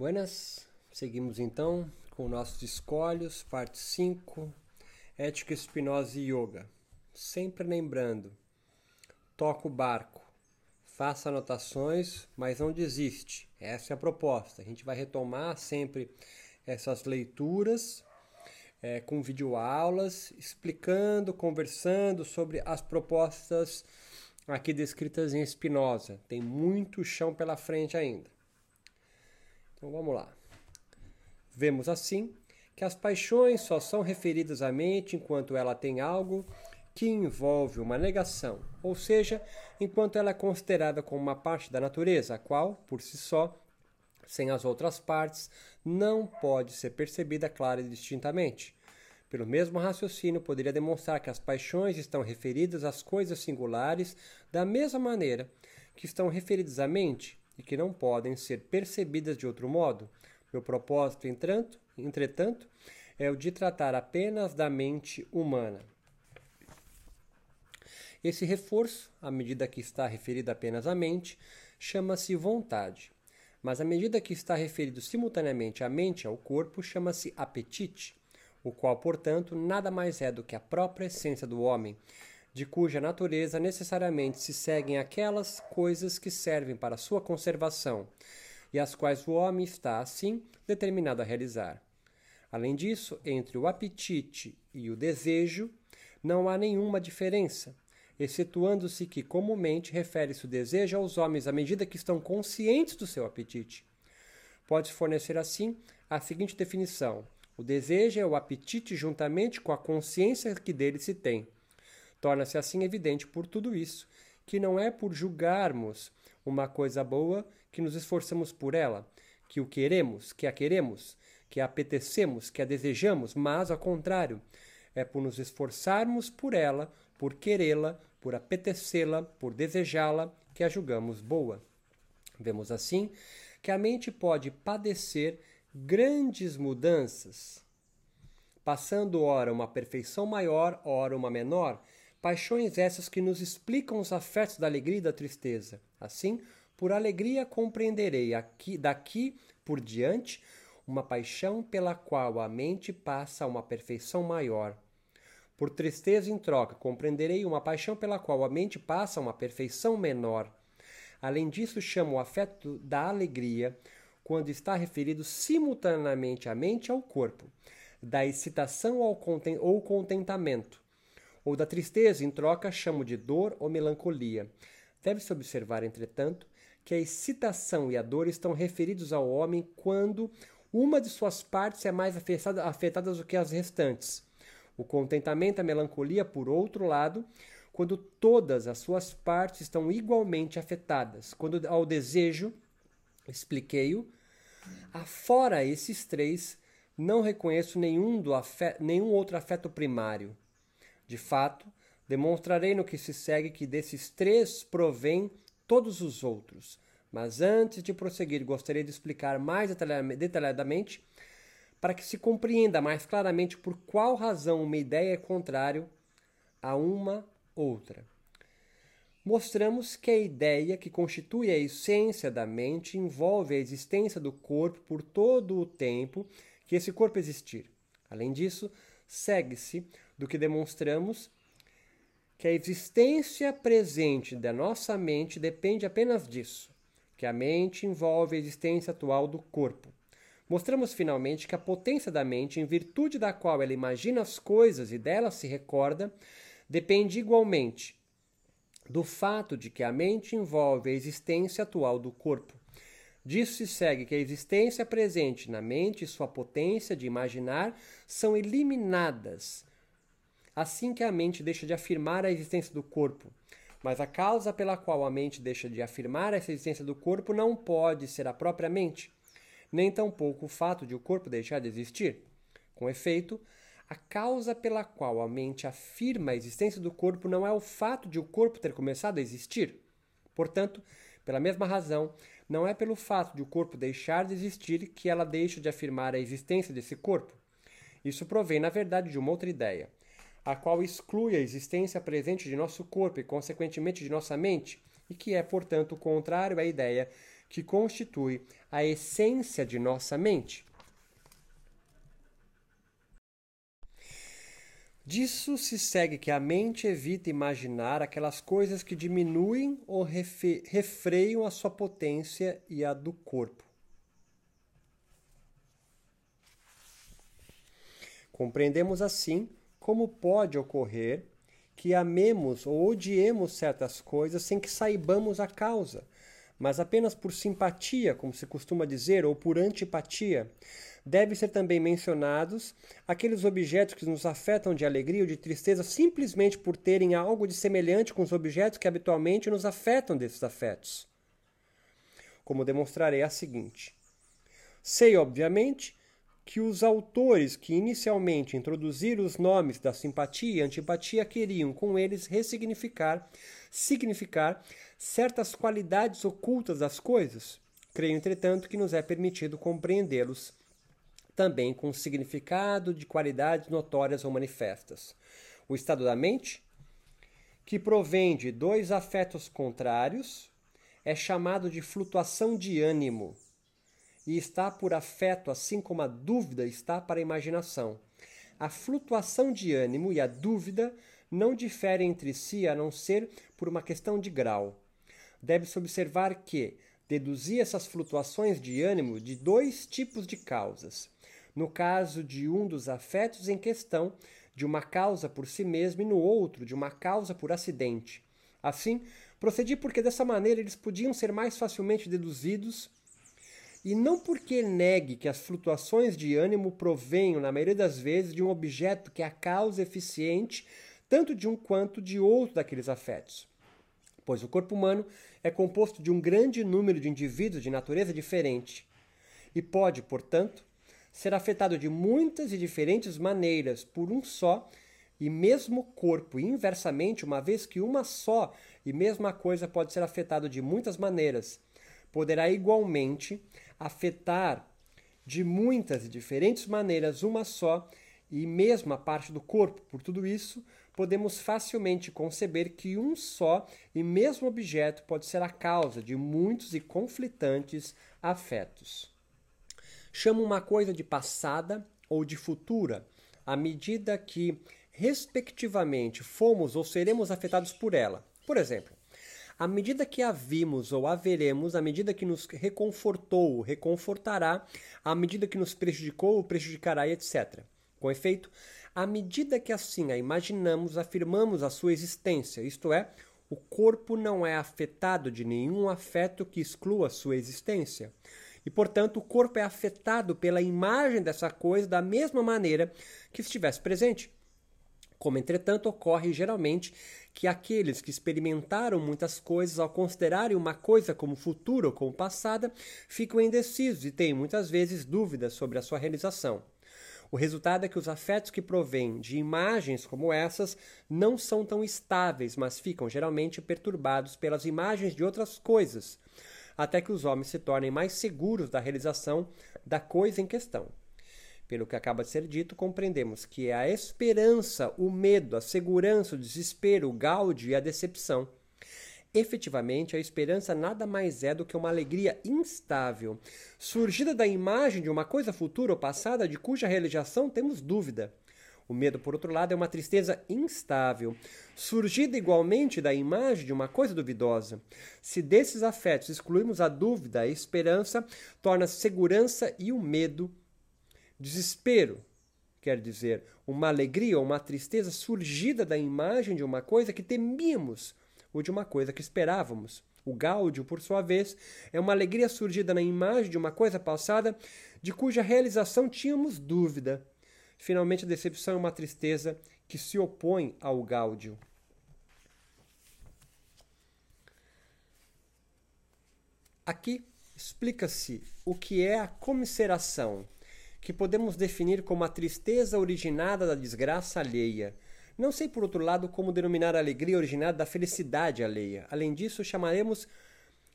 Buenas, seguimos então com nossos escolhos, parte 5, Ética Espinosa e Yoga. Sempre lembrando, toca o barco, faça anotações, mas não desiste. Essa é a proposta. A gente vai retomar sempre essas leituras é, com videoaulas, explicando, conversando sobre as propostas aqui descritas em Spinoza. Tem muito chão pela frente ainda. Então vamos lá. Vemos assim que as paixões só são referidas à mente enquanto ela tem algo que envolve uma negação, ou seja, enquanto ela é considerada como uma parte da natureza, a qual, por si só, sem as outras partes, não pode ser percebida clara e distintamente. Pelo mesmo raciocínio, poderia demonstrar que as paixões estão referidas às coisas singulares da mesma maneira que estão referidas à mente, e que não podem ser percebidas de outro modo. Meu propósito, entretanto, é o de tratar apenas da mente humana. Esse reforço, à medida que está referido apenas à mente, chama-se vontade. Mas à medida que está referido simultaneamente à mente e ao corpo, chama-se apetite, o qual, portanto, nada mais é do que a própria essência do homem, de cuja natureza necessariamente se seguem aquelas coisas que servem para sua conservação e as quais o homem está, assim, determinado a realizar. Além disso, entre o apetite e o desejo não há nenhuma diferença, excetuando-se que comumente refere-se o desejo aos homens à medida que estão conscientes do seu apetite. Pode-se fornecer assim a seguinte definição: o desejo é o apetite juntamente com a consciência que dele se tem. Torna-se assim evidente por tudo isso que não é por julgarmos uma coisa boa que nos esforçamos por ela, que o queremos, que a queremos, que a apetecemos, que a desejamos, mas ao contrário, é por nos esforçarmos por ela, por querê-la, por apetecê-la, por desejá-la, que a julgamos boa. Vemos assim que a mente pode padecer grandes mudanças, passando ora uma perfeição maior, ora uma menor, Paixões essas que nos explicam os afetos da alegria e da tristeza. Assim, por alegria compreenderei aqui, daqui por diante uma paixão pela qual a mente passa a uma perfeição maior. Por tristeza em troca, compreenderei uma paixão pela qual a mente passa a uma perfeição menor. Além disso, chamo o afeto da alegria quando está referido simultaneamente à mente e ao corpo, da excitação ao ou contentamento, ou da tristeza, em troca, chamo de dor ou melancolia. Deve-se observar, entretanto, que a excitação e a dor estão referidos ao homem quando uma de suas partes é mais afetada, afetada do que as restantes. O contentamento e a melancolia, por outro lado, quando todas as suas partes estão igualmente afetadas. Quando ao desejo, expliquei-o, afora esses três, não reconheço nenhum, do afeto, nenhum outro afeto primário. De fato, demonstrarei no que se segue que desses três provém todos os outros. Mas antes de prosseguir, gostaria de explicar mais detalhadamente para que se compreenda mais claramente por qual razão uma ideia é contrário a uma outra. Mostramos que a ideia que constitui a essência da mente envolve a existência do corpo por todo o tempo que esse corpo existir. Além disso, segue-se do que demonstramos que a existência presente da nossa mente depende apenas disso, que a mente envolve a existência atual do corpo. Mostramos finalmente que a potência da mente, em virtude da qual ela imagina as coisas e delas se recorda, depende igualmente do fato de que a mente envolve a existência atual do corpo. Disso se segue que a existência presente na mente e sua potência de imaginar são eliminadas assim que a mente deixa de afirmar a existência do corpo. Mas a causa pela qual a mente deixa de afirmar essa existência do corpo não pode ser a própria mente, nem tampouco o fato de o corpo deixar de existir. Com efeito, a causa pela qual a mente afirma a existência do corpo não é o fato de o corpo ter começado a existir. Portanto, pela mesma razão, não é pelo fato de o corpo deixar de existir que ela deixa de afirmar a existência desse corpo. Isso provém, na verdade, de uma outra ideia a qual exclui a existência presente de nosso corpo e, consequentemente, de nossa mente, e que é, portanto, contrário à ideia que constitui a essência de nossa mente. Disso se segue que a mente evita imaginar aquelas coisas que diminuem ou refreiam a sua potência e a do corpo. Compreendemos assim como pode ocorrer que amemos ou odiemos certas coisas sem que saibamos a causa, mas apenas por simpatia, como se costuma dizer, ou por antipatia. Devem ser também mencionados aqueles objetos que nos afetam de alegria ou de tristeza simplesmente por terem algo de semelhante com os objetos que habitualmente nos afetam desses afetos. Como demonstrarei a seguinte. Sei, obviamente, que os autores que inicialmente introduziram os nomes da simpatia e antipatia queriam com eles ressignificar, significar certas qualidades ocultas das coisas. Creio, entretanto, que nos é permitido compreendê-los também com significado de qualidades notórias ou manifestas. O estado da mente, que provém de dois afetos contrários, é chamado de flutuação de ânimo e está por afeto, assim como a dúvida está para a imaginação. A flutuação de ânimo e a dúvida não diferem entre si a não ser por uma questão de grau. Deve-se observar que deduzir essas flutuações de ânimo de dois tipos de causas. No caso de um dos afetos em questão, de uma causa por si mesmo, e no outro, de uma causa por acidente. Assim, procedi porque dessa maneira eles podiam ser mais facilmente deduzidos e não porque negue que as flutuações de ânimo provenham, na maioria das vezes, de um objeto que é a causa eficiente tanto de um quanto de outro daqueles afetos. Pois o corpo humano é composto de um grande número de indivíduos de natureza diferente e pode, portanto, ser afetado de muitas e diferentes maneiras por um só e mesmo corpo, e inversamente, uma vez que uma só e mesma coisa pode ser afetado de muitas maneiras, poderá igualmente afetar de muitas e diferentes maneiras uma só e mesma parte do corpo. Por tudo isso, podemos facilmente conceber que um só e mesmo objeto pode ser a causa de muitos e conflitantes afetos. Chamo uma coisa de passada ou de futura, à medida que, respectivamente, fomos ou seremos afetados por ela. Por exemplo, à medida que a vimos ou a veremos, à medida que nos reconfortou, reconfortará, à medida que nos prejudicou, prejudicará, etc. Com efeito, à medida que assim a imaginamos, afirmamos a sua existência, isto é, o corpo não é afetado de nenhum afeto que exclua sua existência. E, portanto, o corpo é afetado pela imagem dessa coisa da mesma maneira que estivesse presente. Como, entretanto, ocorre geralmente que aqueles que experimentaram muitas coisas, ao considerarem uma coisa como futura ou como passada, ficam indecisos e têm muitas vezes dúvidas sobre a sua realização. O resultado é que os afetos que provêm de imagens como essas não são tão estáveis, mas ficam geralmente perturbados pelas imagens de outras coisas, até que os homens se tornem mais seguros da realização da coisa em questão. Pelo que acaba de ser dito, compreendemos que é a esperança, o medo, a segurança, o desespero, o gáudio e a decepção. Efetivamente, a esperança nada mais é do que uma alegria instável, surgida da imagem de uma coisa futura ou passada de cuja realização temos dúvida. O medo, por outro lado, é uma tristeza instável, surgida igualmente da imagem de uma coisa duvidosa. Se desses afetos excluirmos a dúvida, a esperança torna segurança e o medo Desespero quer dizer uma alegria ou uma tristeza surgida da imagem de uma coisa que temíamos ou de uma coisa que esperávamos. O gáudio, por sua vez, é uma alegria surgida na imagem de uma coisa passada de cuja realização tínhamos dúvida. Finalmente, a decepção é uma tristeza que se opõe ao gáudio. Aqui explica-se o que é a comisseração que podemos definir como a tristeza originada da desgraça alheia. Não sei, por outro lado, como denominar a alegria originada da felicidade alheia. Além disso, chamaremos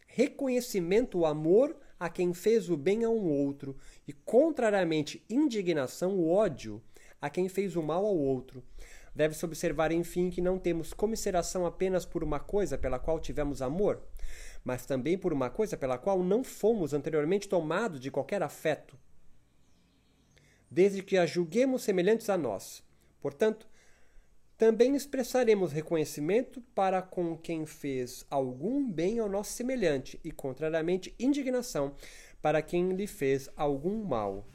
reconhecimento o amor a quem fez o bem a um outro, e, contrariamente, indignação o ódio a quem fez o mal ao outro. Deve-se observar, enfim, que não temos comisseração apenas por uma coisa pela qual tivemos amor, mas também por uma coisa pela qual não fomos anteriormente tomados de qualquer afeto, desde que a julguemos semelhantes a nós. Portanto, também expressaremos reconhecimento para com quem fez algum bem ao nosso semelhante, e, contrariamente, indignação para quem lhe fez algum mal.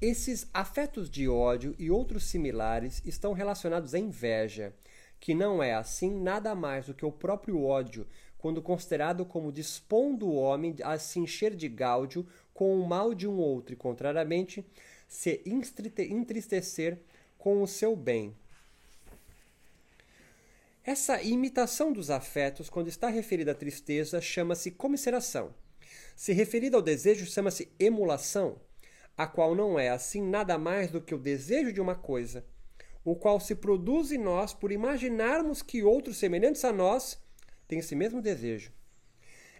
Esses afetos de ódio e outros similares estão relacionados à inveja, que não é assim nada mais do que o próprio ódio, quando considerado como dispondo o homem a se encher de gáudio com o mal de um outro e, contrariamente, se entristecer com o seu bem. Essa imitação dos afetos, quando está referida à tristeza, chama-se comisseração. Se referida ao desejo, chama-se emulação a qual não é assim nada mais do que o desejo de uma coisa, o qual se produz em nós por imaginarmos que outros semelhantes a nós têm esse mesmo desejo.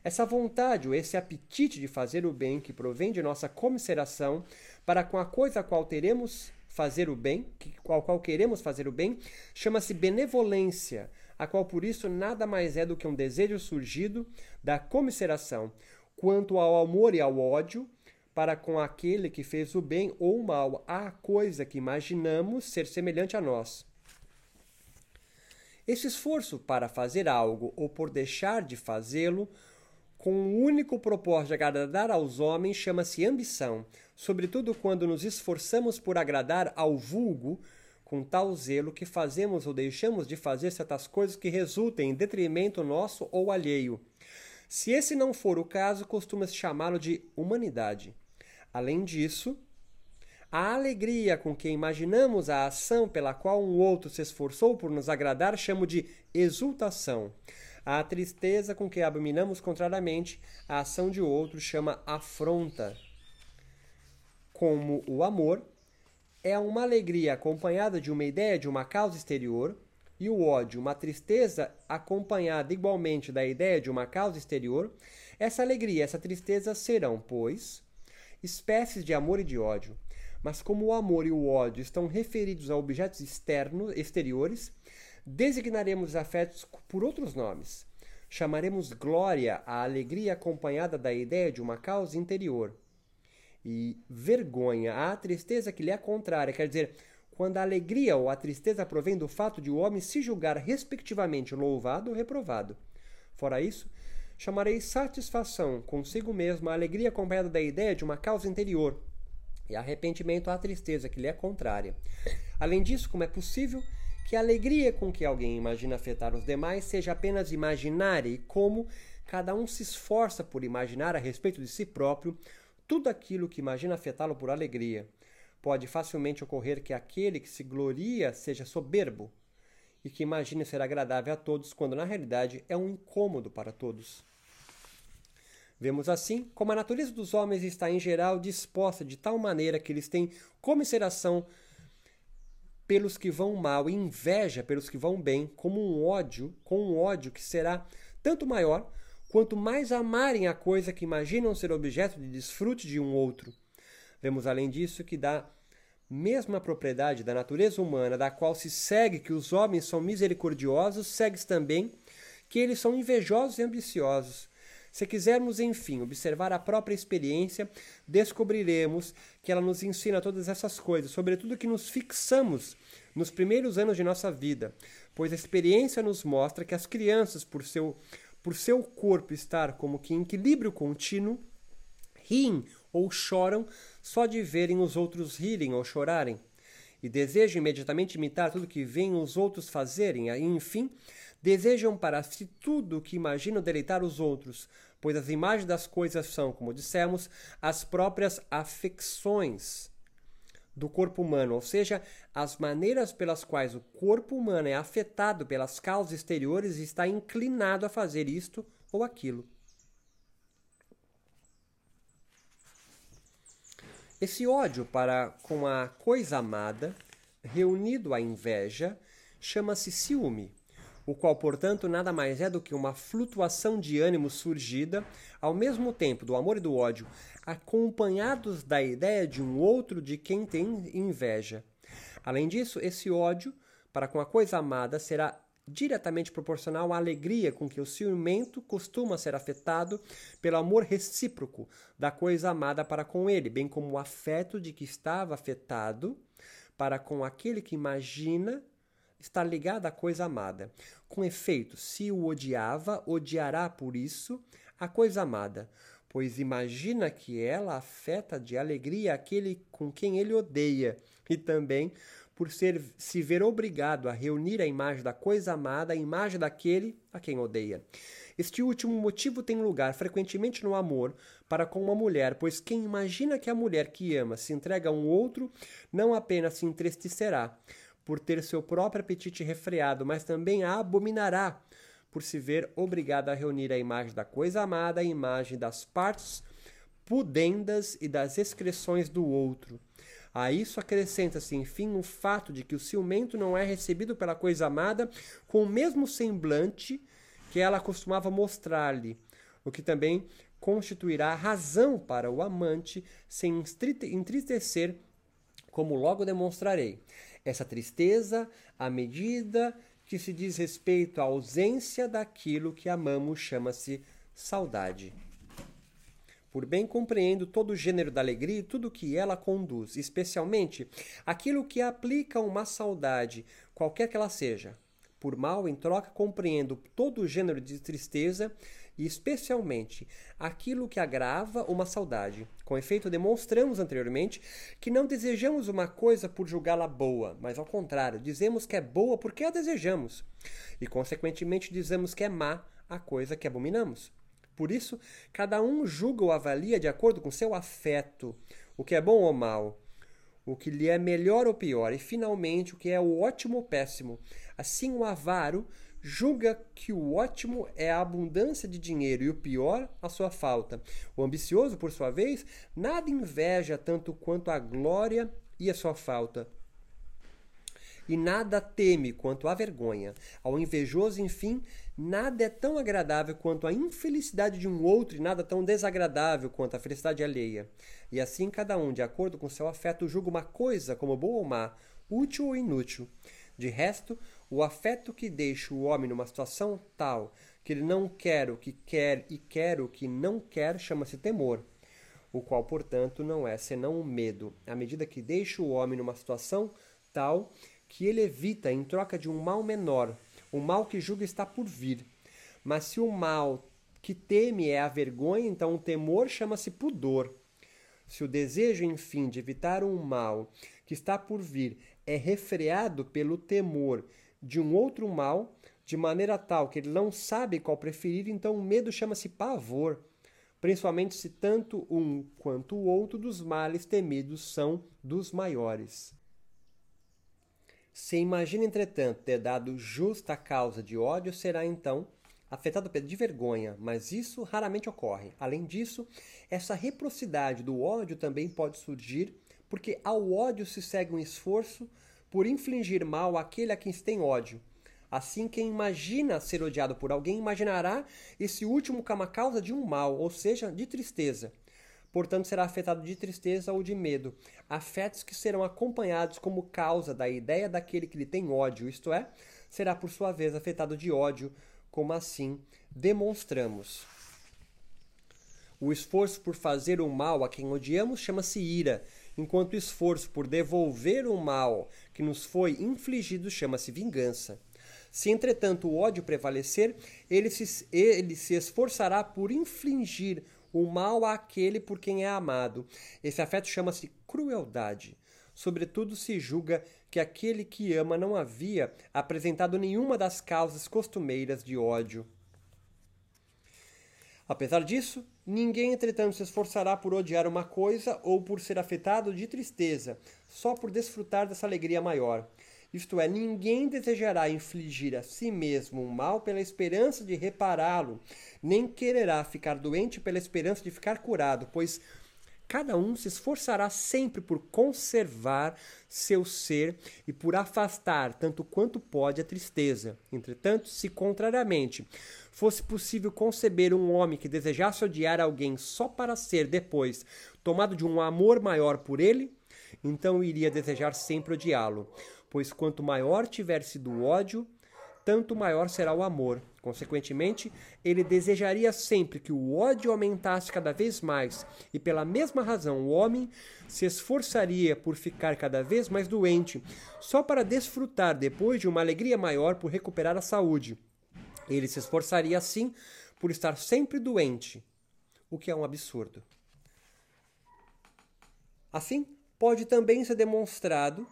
Essa vontade ou esse apetite de fazer o bem que provém de nossa comisseração para com a coisa a qual teremos fazer o bem, a qual queremos fazer o bem, chama-se benevolência, a qual por isso nada mais é do que um desejo surgido da comisseração, quanto ao amor e ao ódio, para com aquele que fez o bem ou o mal à coisa que imaginamos ser semelhante a nós. Esse esforço para fazer algo ou por deixar de fazê-lo, com o único propósito de agradar aos homens, chama-se ambição, sobretudo quando nos esforçamos por agradar ao vulgo com tal zelo que fazemos ou deixamos de fazer certas coisas que resultem em detrimento nosso ou alheio. Se esse não for o caso, costuma-se chamá-lo de humanidade. Além disso, a alegria com que imaginamos a ação pela qual um outro se esforçou por nos agradar chamo de exultação. A tristeza com que abominamos contrariamente a ação de outro chama afronta. Como o amor é uma alegria acompanhada de uma ideia de uma causa exterior, e o ódio, uma tristeza acompanhada igualmente da ideia de uma causa exterior, essa alegria e essa tristeza serão, pois, espécies de amor e de ódio. Mas como o amor e o ódio estão referidos a objetos externos, exteriores, designaremos os afetos por outros nomes. Chamaremos glória a alegria acompanhada da ideia de uma causa interior. E vergonha a tristeza que lhe é contrária, quer dizer, quando a alegria ou a tristeza provém do fato de o homem se julgar respectivamente louvado ou reprovado. Fora isso, chamarei satisfação consigo mesmo a alegria acompanhada da ideia de uma causa interior, e arrependimento à tristeza que lhe é contrária. Além disso, como é possível que a alegria com que alguém imagina afetar os demais seja apenas imaginária e como cada um se esforça por imaginar a respeito de si próprio tudo aquilo que imagina afetá-lo por alegria. Pode facilmente ocorrer que aquele que se gloria seja soberbo e que imagine ser agradável a todos, quando na realidade é um incômodo para todos. Vemos assim como a natureza dos homens está em geral disposta de tal maneira que eles têm comisseração pelos que vão mal inveja pelos que vão bem, como um ódio, com um ódio que será tanto maior quanto mais amarem a coisa que imaginam ser objeto de desfrute de um outro. Vemos além disso que da mesma propriedade da natureza humana, da qual se segue que os homens são misericordiosos, segue-se também que eles são invejosos e ambiciosos. Se quisermos, enfim, observar a própria experiência, descobriremos que ela nos ensina todas essas coisas, sobretudo que nos fixamos nos primeiros anos de nossa vida, pois a experiência nos mostra que as crianças, por seu, por seu corpo estar como que em equilíbrio contínuo, riem ou choram só de verem os outros rirem ou chorarem, e desejam imediatamente imitar tudo que veem os outros fazerem, e, enfim, desejam para si tudo o que imaginam deleitar os outros, pois as imagens das coisas são, como dissemos, as próprias afecções do corpo humano, ou seja, as maneiras pelas quais o corpo humano é afetado pelas causas exteriores e está inclinado a fazer isto ou aquilo. Esse ódio para com a coisa amada, reunido à inveja, chama-se ciúme o qual, portanto, nada mais é do que uma flutuação de ânimo surgida, ao mesmo tempo do amor e do ódio, acompanhados da ideia de um outro de quem tem inveja. Além disso, esse ódio para com a coisa amada será diretamente proporcional à alegria com que o ciumento costuma ser afetado pelo amor recíproco da coisa amada para com ele, bem como o afeto de que estava afetado para com aquele que imagina estar ligado à coisa amada. Com efeito, se o odiava, odiará por isso a coisa amada, pois imagina que ela afeta de alegria aquele com quem ele odeia, e também por ser, se ver obrigado a reunir a imagem da coisa amada à imagem daquele a quem odeia. Este último motivo tem lugar frequentemente no amor para com uma mulher, pois quem imagina que a mulher que ama se entrega a um outro não apenas se entristecerá por ter seu próprio apetite refreado, mas também a abominará por se ver obrigada a reunir a imagem da coisa amada à imagem das partes pudendas e das excreções do outro. A isso acrescenta-se, enfim, o fato de que o ciumento não é recebido pela coisa amada com o mesmo semblante que ela costumava mostrar-lhe, o que também constituirá razão para o amante se entristecer, como logo demonstrarei. Essa tristeza, à medida que se diz respeito à ausência daquilo que amamos, chama-se saudade. Por bem compreendo todo o gênero da alegria e tudo que ela conduz, especialmente aquilo que aplica uma saudade, qualquer que ela seja. Por mal, em troca, compreendo todo o gênero de tristeza e especialmente aquilo que agrava uma saudade. Com efeito, demonstramos anteriormente que não desejamos uma coisa por julgá-la boa, mas ao contrário, dizemos que é boa porque a desejamos, e consequentemente dizemos que é má a coisa que abominamos. Por isso, cada um julga ou avalia de acordo com seu afeto, o que é bom ou mal, o que lhe é melhor ou pior, e finalmente o que é o ótimo ou péssimo. Assim, o avaro julga que o ótimo é a abundância de dinheiro e o pior a sua falta. O ambicioso, por sua vez, nada inveja tanto quanto a glória e a sua falta e nada teme quanto a vergonha. Ao invejoso, enfim, nada é tão agradável quanto a infelicidade de um outro e nada tão desagradável quanto a felicidade alheia. E assim cada um, de acordo com seu afeto, julga uma coisa como boa ou má, útil ou inútil. De resto, o afeto que deixa o homem numa situação tal que ele não quer o que quer e quer o que não quer chama-se temor, o qual, portanto, não é senão o medo. À medida que deixa o homem numa situação tal que ele evita em troca de um mal menor, o mal que julga está por vir. Mas se o mal que teme é a vergonha, então o temor chama-se pudor. Se o desejo, enfim, de evitar um mal que está por vir é refreado pelo temor de um outro mal, de maneira tal que ele não sabe qual preferir, então o medo chama-se pavor, principalmente se tanto um quanto o outro dos males temidos são dos maiores. Se imagina, entretanto, ter dado justa causa de ódio, será então afetado de vergonha, mas isso raramente ocorre. Além disso, essa reciprocidade do ódio também pode surgir porque ao ódio se segue um esforço por infligir mal àquele a quem se tem ódio. Assim, quem imagina ser odiado por alguém imaginará esse último como a causa de um mal, ou seja, de tristeza portanto será afetado de tristeza ou de medo, afetos que serão acompanhados como causa da ideia daquele que lhe tem ódio, isto é, será por sua vez afetado de ódio, como assim demonstramos. O esforço por fazer o mal a quem odiamos chama-se ira, enquanto o esforço por devolver o mal que nos foi infligido chama-se vingança. Se, entretanto, o ódio prevalecer, ele se, ele se esforçará por infligir o mal àquele por quem é amado. Esse afeto chama-se crueldade. Sobretudo se julga que aquele que ama não havia apresentado nenhuma das causas costumeiras de ódio. Apesar disso, ninguém, entretanto, se esforçará por odiar uma coisa ou por ser afetado de tristeza, só por desfrutar dessa alegria maior. Isto é, ninguém desejará infligir a si mesmo um mal pela esperança de repará-lo, nem quererá ficar doente pela esperança de ficar curado, pois cada um se esforçará sempre por conservar seu ser e por afastar tanto quanto pode a tristeza. Entretanto, se contrariamente fosse possível conceber um homem que desejasse odiar alguém só para ser depois tomado de um amor maior por ele, então iria desejar sempre odiá-lo pois quanto maior tiver sido o ódio, tanto maior será o amor. Consequentemente, ele desejaria sempre que o ódio aumentasse cada vez mais, e pela mesma razão o homem se esforçaria por ficar cada vez mais doente, só para desfrutar depois de uma alegria maior por recuperar a saúde. Ele se esforçaria assim por estar sempre doente, o que é um absurdo. Assim, pode também ser demonstrado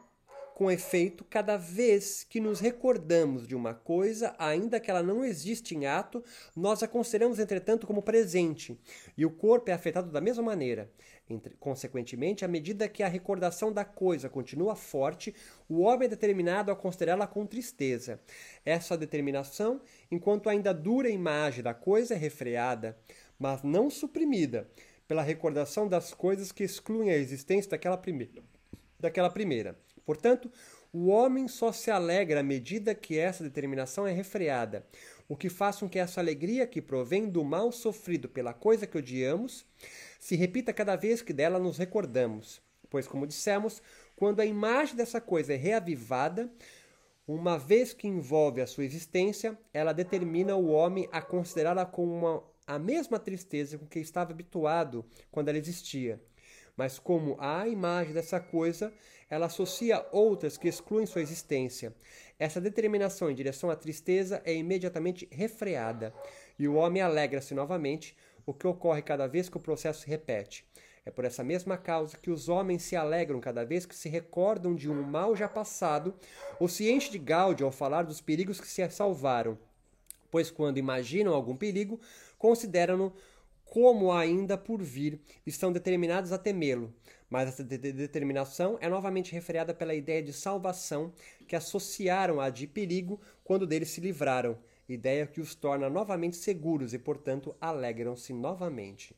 com efeito, cada vez que nos recordamos de uma coisa, ainda que ela não existe em ato, nós a consideramos, entretanto, como presente, e o corpo é afetado da mesma maneira. Entre, consequentemente, à medida que a recordação da coisa continua forte, o homem é determinado a considerá-la com tristeza. Essa determinação, enquanto ainda dura a imagem da coisa, é refreada, mas não suprimida pela recordação das coisas que excluem a existência daquela primeira. Daquela primeira. Portanto, o homem só se alegra à medida que essa determinação é refreada, o que faz com que essa alegria que provém do mal sofrido pela coisa que odiamos se repita cada vez que dela nos recordamos. Pois, como dissemos, quando a imagem dessa coisa é reavivada, uma vez que envolve a sua existência, ela determina o homem a considerá-la com uma, a mesma tristeza com que estava habituado quando ela existia. Mas como a imagem dessa coisa ela associa outras que excluem sua existência. Essa determinação em direção à tristeza é imediatamente refreada, e o homem alegra-se novamente, o que ocorre cada vez que o processo se repete. É por essa mesma causa que os homens se alegram cada vez que se recordam de um mal já passado, ou se enchem de gáudio ao falar dos perigos que se salvaram, pois quando imaginam algum perigo, consideram-no como ainda por vir, estão determinados a temê-lo. Mas essa de determinação é novamente refreada pela ideia de salvação que associaram à de perigo quando deles se livraram, ideia que os torna novamente seguros e, portanto, alegram-se novamente.